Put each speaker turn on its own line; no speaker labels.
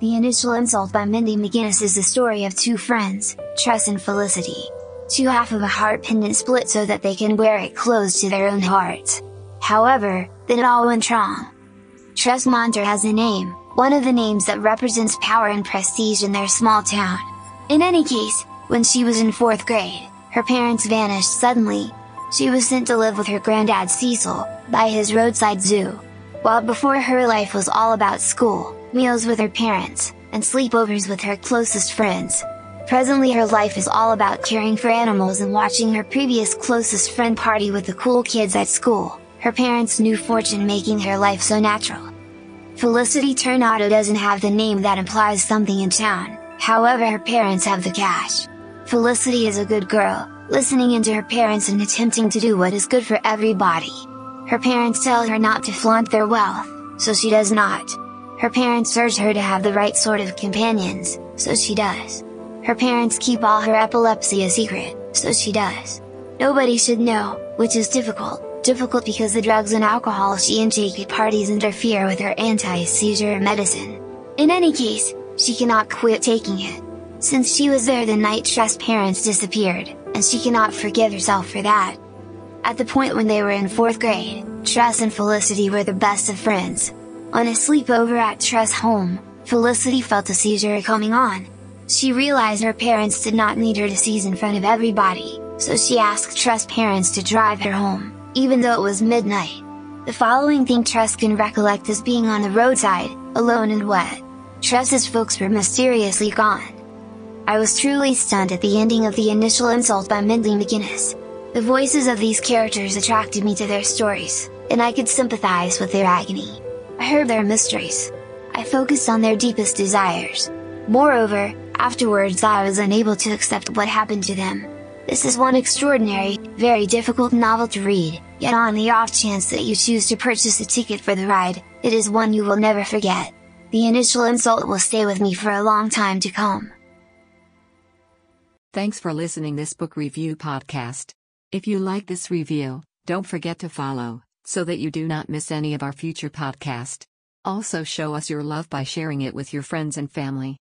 The initial insult by Mindy McGinnis is the story of two friends, Tress and Felicity. Two half of a heart pendant split so that they can wear it close to their own hearts. However, then it all went wrong. Tress Montor has a name, one of the names that represents power and prestige in their small town. In any case, when she was in 4th grade, her parents vanished suddenly. She was sent to live with her granddad Cecil, by his roadside zoo. While before her life was all about school, meals with her parents, and sleepovers with her closest friends. Presently her life is all about caring for animals and watching her previous closest friend party with the cool kids at school, her parents' new fortune making her life so natural. Felicity Tornado doesn't have the name that implies something in town, however her parents have the cash. Felicity is a good girl, listening into her parents and attempting to do what is good for everybody. Her parents tell her not to flaunt their wealth, so she does not. Her parents urge her to have the right sort of companions, so she does. Her parents keep all her epilepsy a secret, so she does. Nobody should know, which is difficult, difficult because the drugs and alcohol she intake at parties interfere with her anti-seizure medicine. In any case, she cannot quit taking it. Since she was there the night Tress' parents disappeared, and she cannot forgive herself for that. At the point when they were in 4th grade, Tress and Felicity were the best of friends. On a sleepover at Tress' home, Felicity felt a seizure coming on. She realized her parents did not need her to seize in front of everybody, so she asked Tress' parents to drive her home, even though it was midnight. The following thing Tress can recollect is being on the roadside, alone and wet. Tress's folks were mysteriously gone. I was truly stunned at the ending of the initial insult by Mindy McGinnis. The voices of these characters attracted me to their stories, and I could sympathize with their agony. I heard their mysteries. I focused on their deepest desires. Moreover, afterwards I was unable to accept what happened to them. This is one extraordinary, very difficult novel to read, yet on the off chance that you choose to purchase a ticket for the ride, it is one you will never forget. The initial insult will stay with me for a long time to come.
Thanks for listening this book review podcast. If you like this review, don't forget to follow, so that you do not miss any of our future podcast. Also show us your love by sharing it with your friends and family.